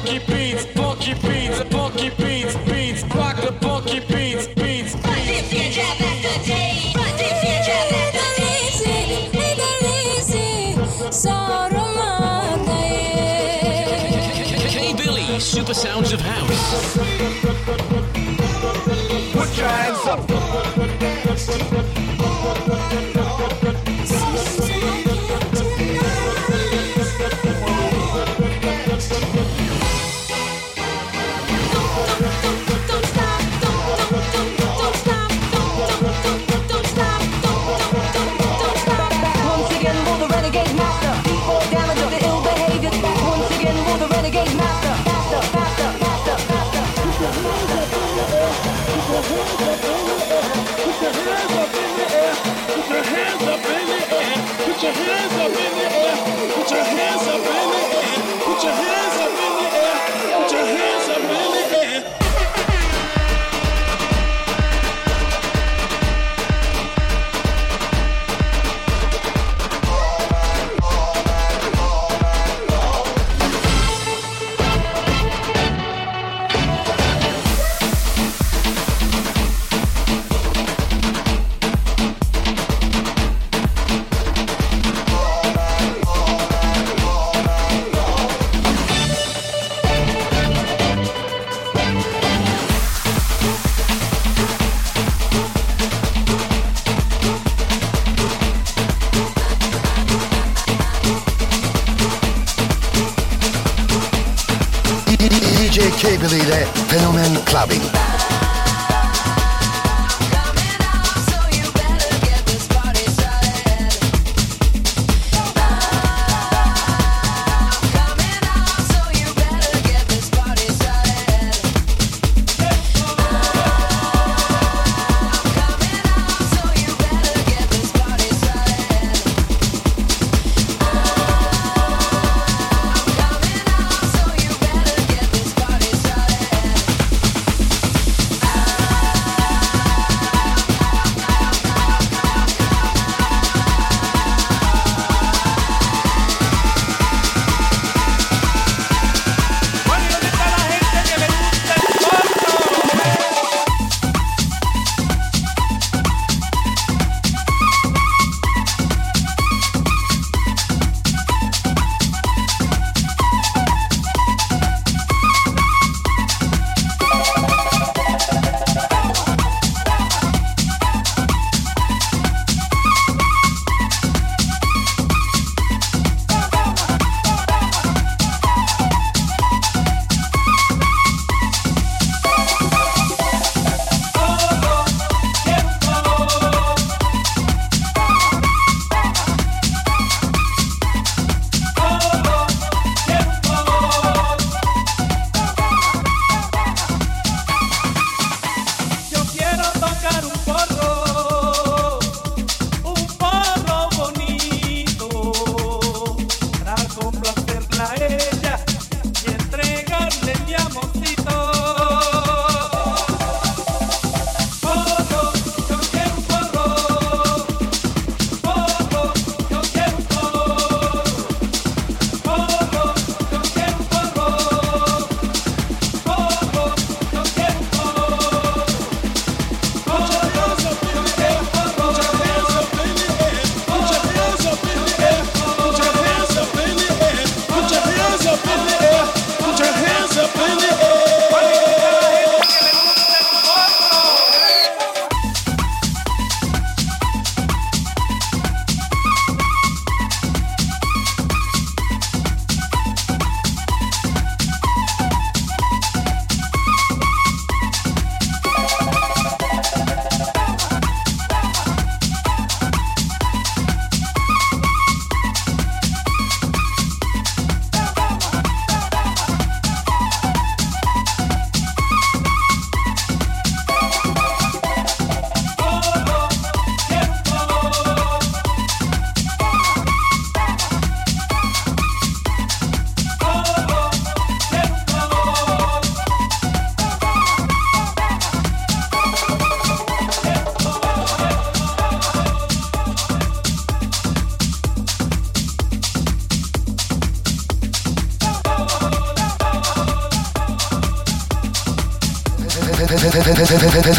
Punky beats, punky beats, punky beats, beats, rock the punky beats, beats, beats. Hey Billy, Super Sounds of House. Put your hands up.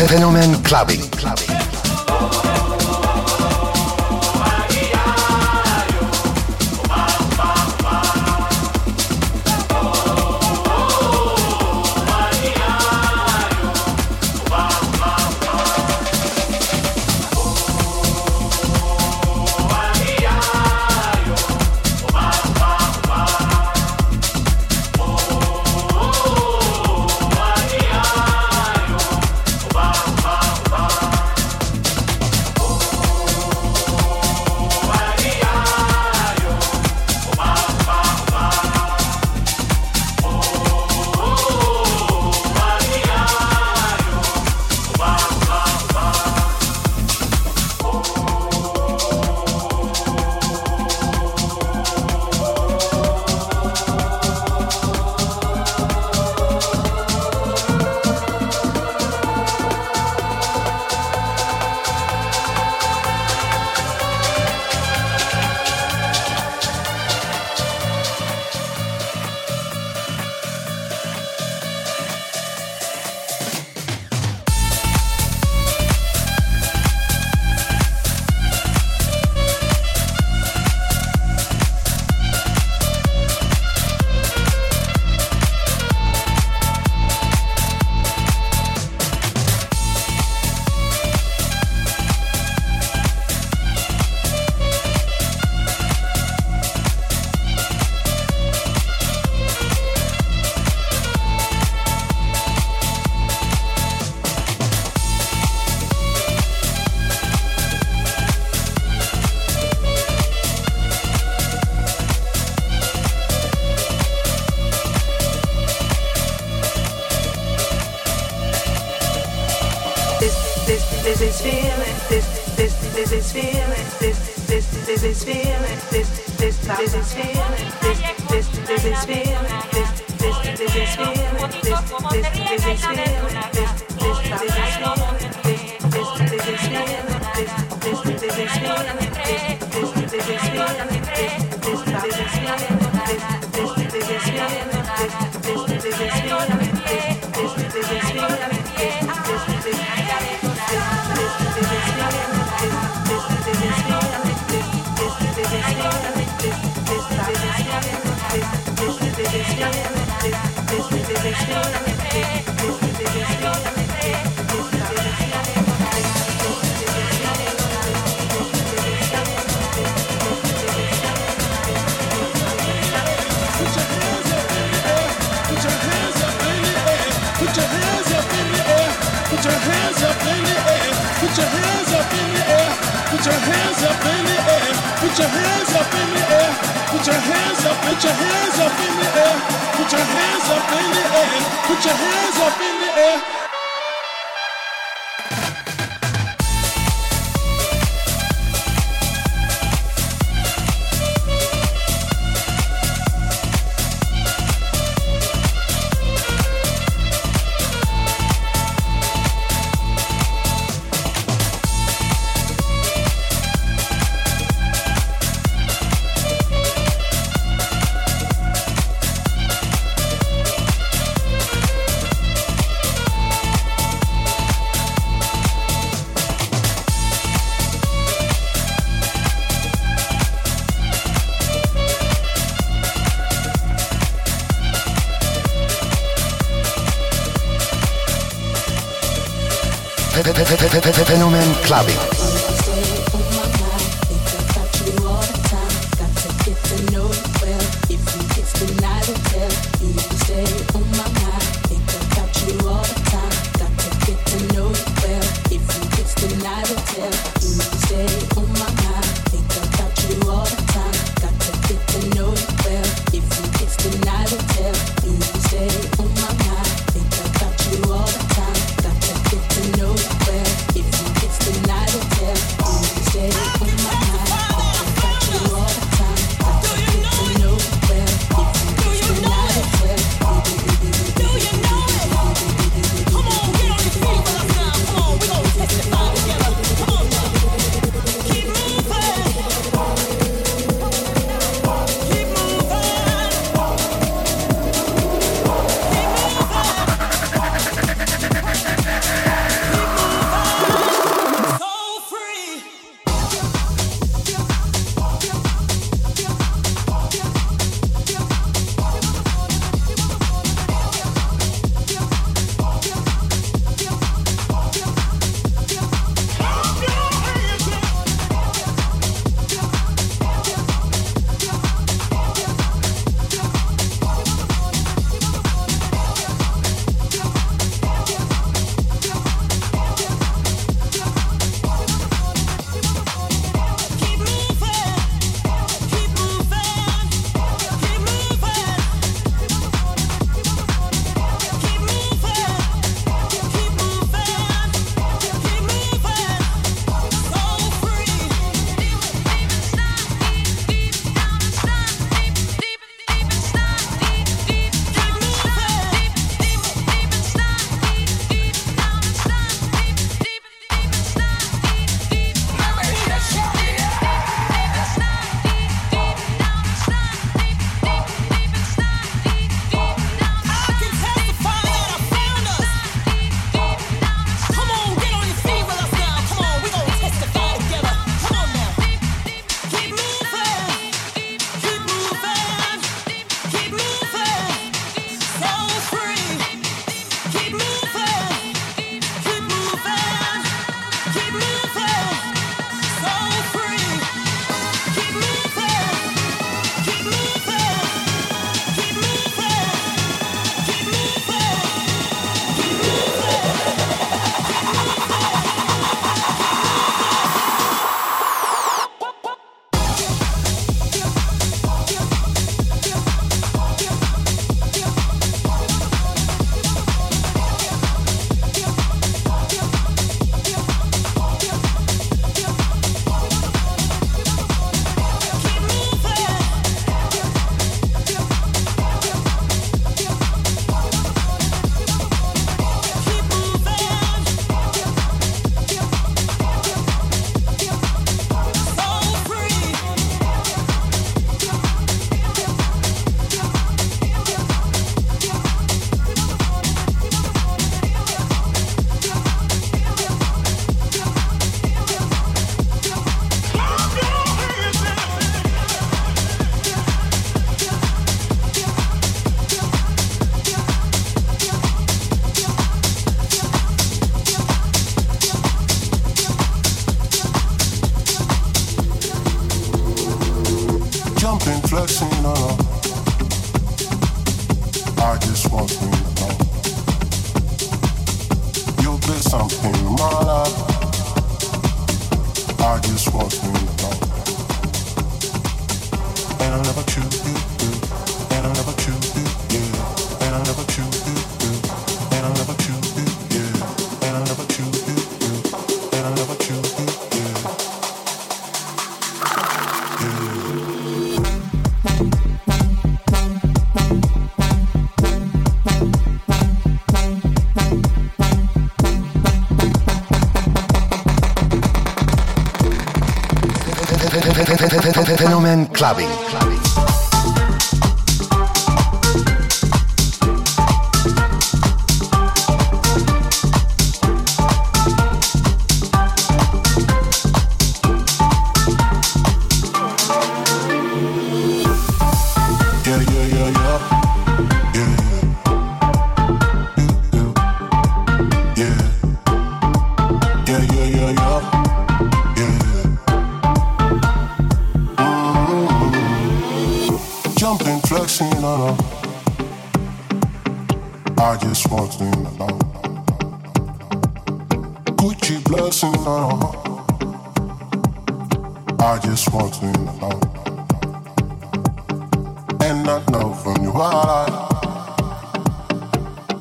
Fenomen Clubbing. this is feeling this this this is feeling this this this is feeling this this this is feeling this this this is feeling this this this is feeling this this this is feeling this this this is feeling this this this is feeling this is Put your hands up in the air. Put your hands up in the air. Put your hands up. Put your hands up in the air. Put your hands up in the air. Put your hands up in the air. Fenomen Clubbing. clubbing.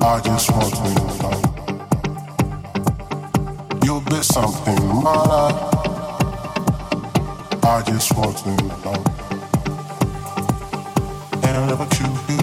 I just want to know. You'll be something, mother. I just want to. And I'll never choose you.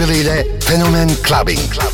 Belediye'yle Fenomen Clubbing. Club.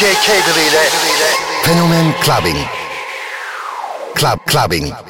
DJ Clubbing. Club Clubbing.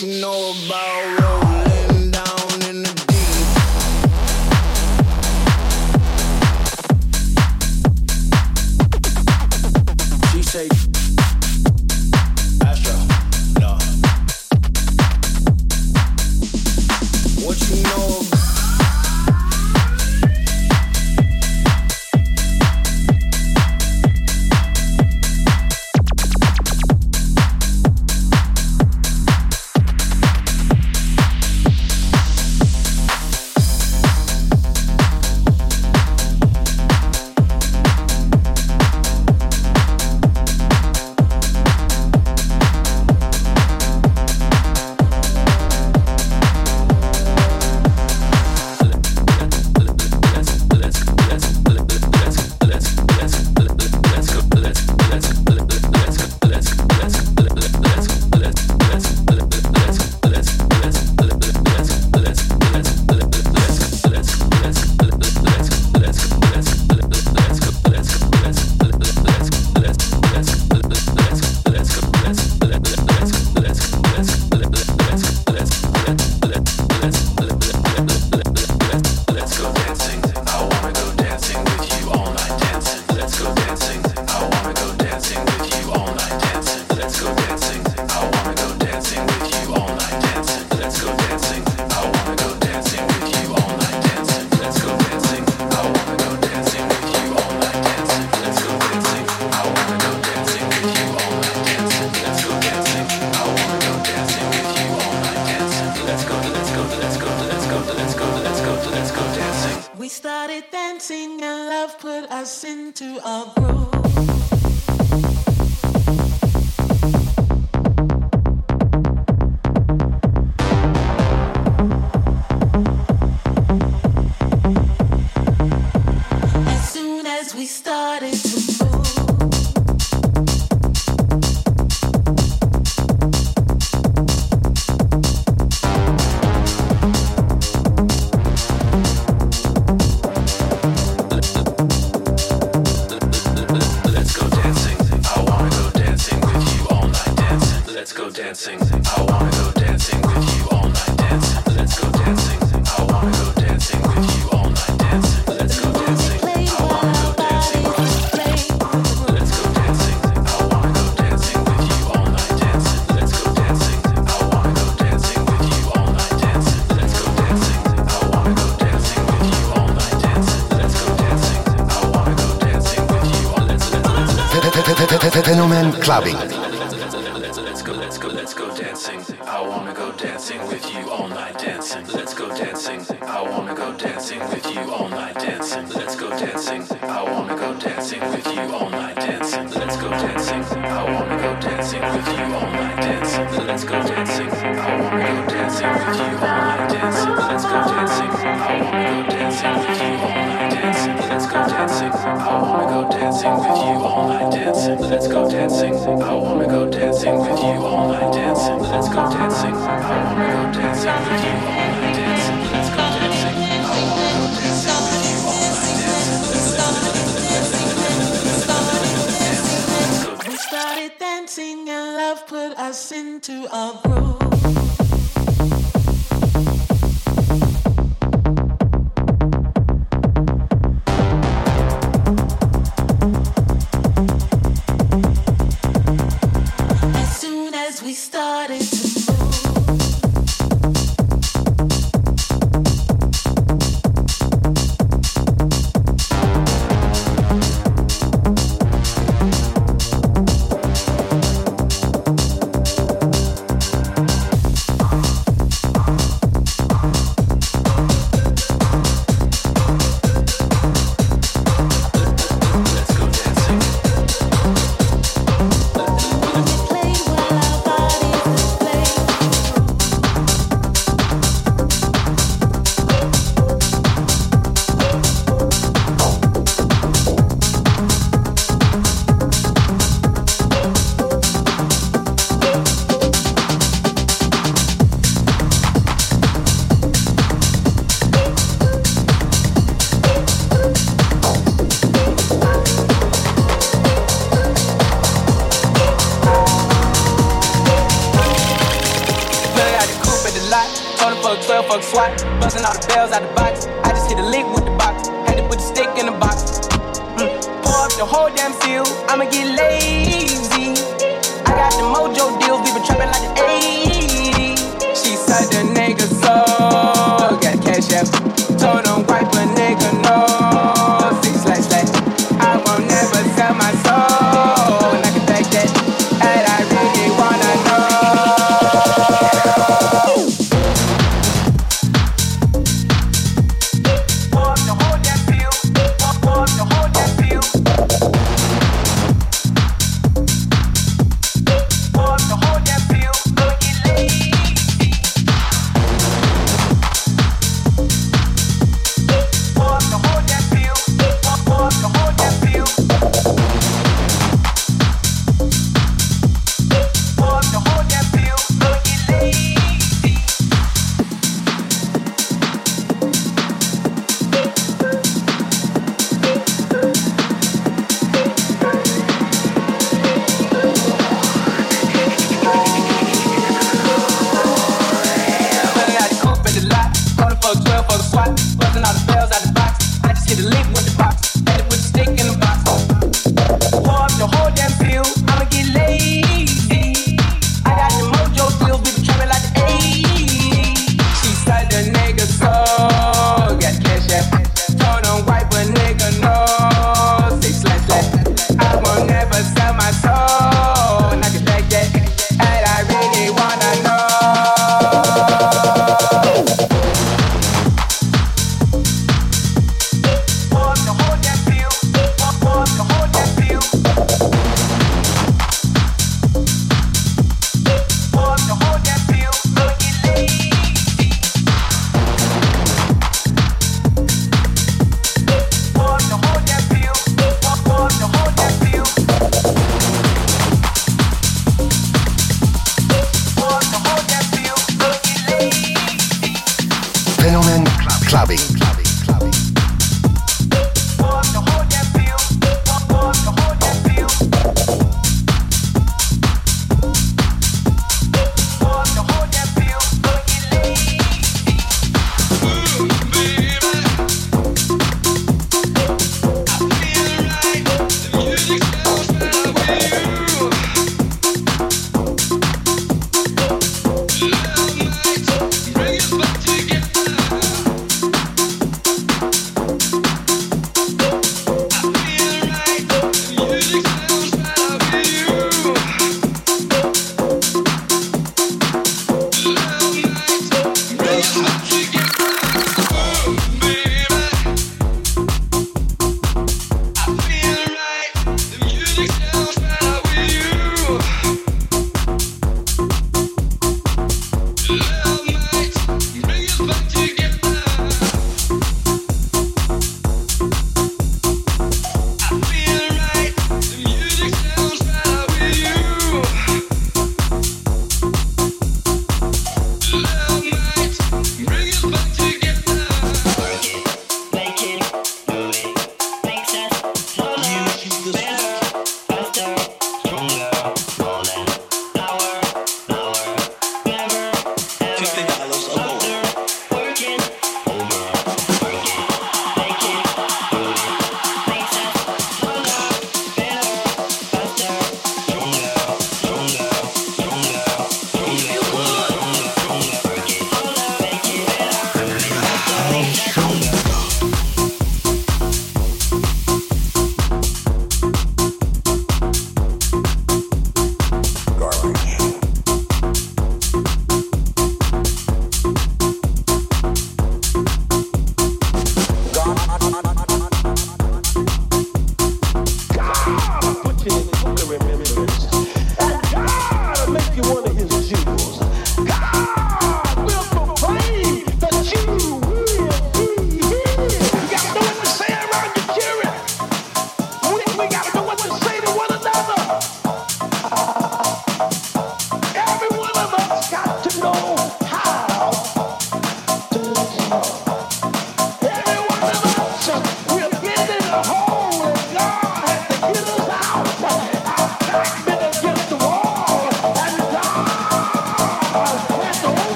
you know about rolling down in the deep. She said. started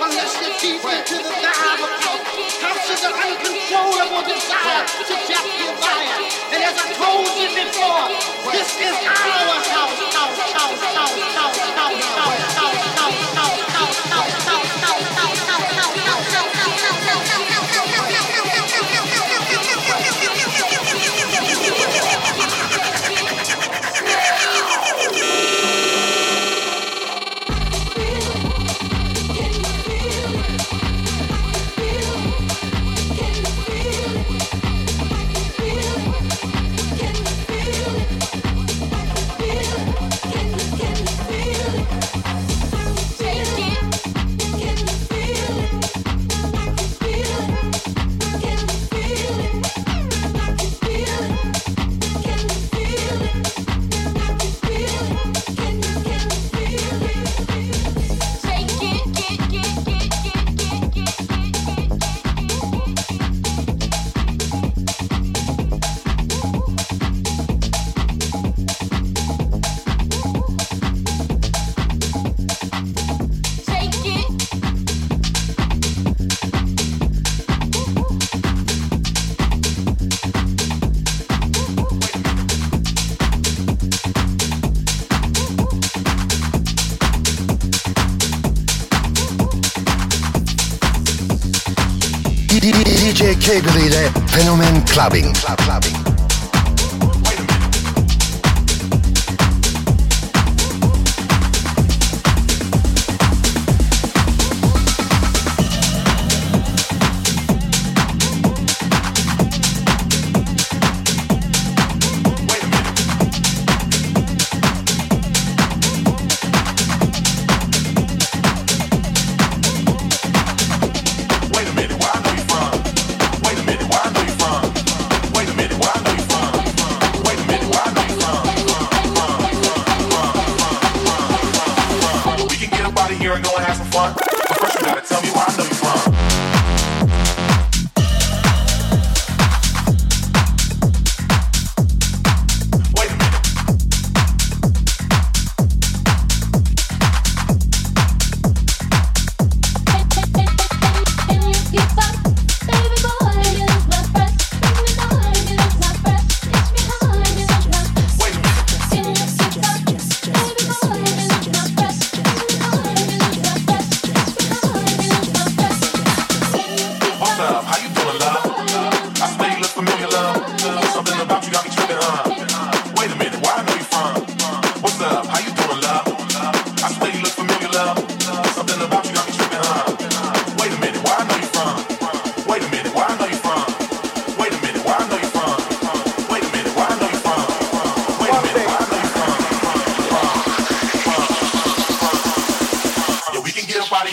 unless you're deep into the night houses of uncontrollable desire to jump This is our house, house, house, house, house, house, house, house. K. Beli'yle Fenomen Clubbing. Club, clubbing.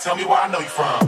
Tell me where I know you from.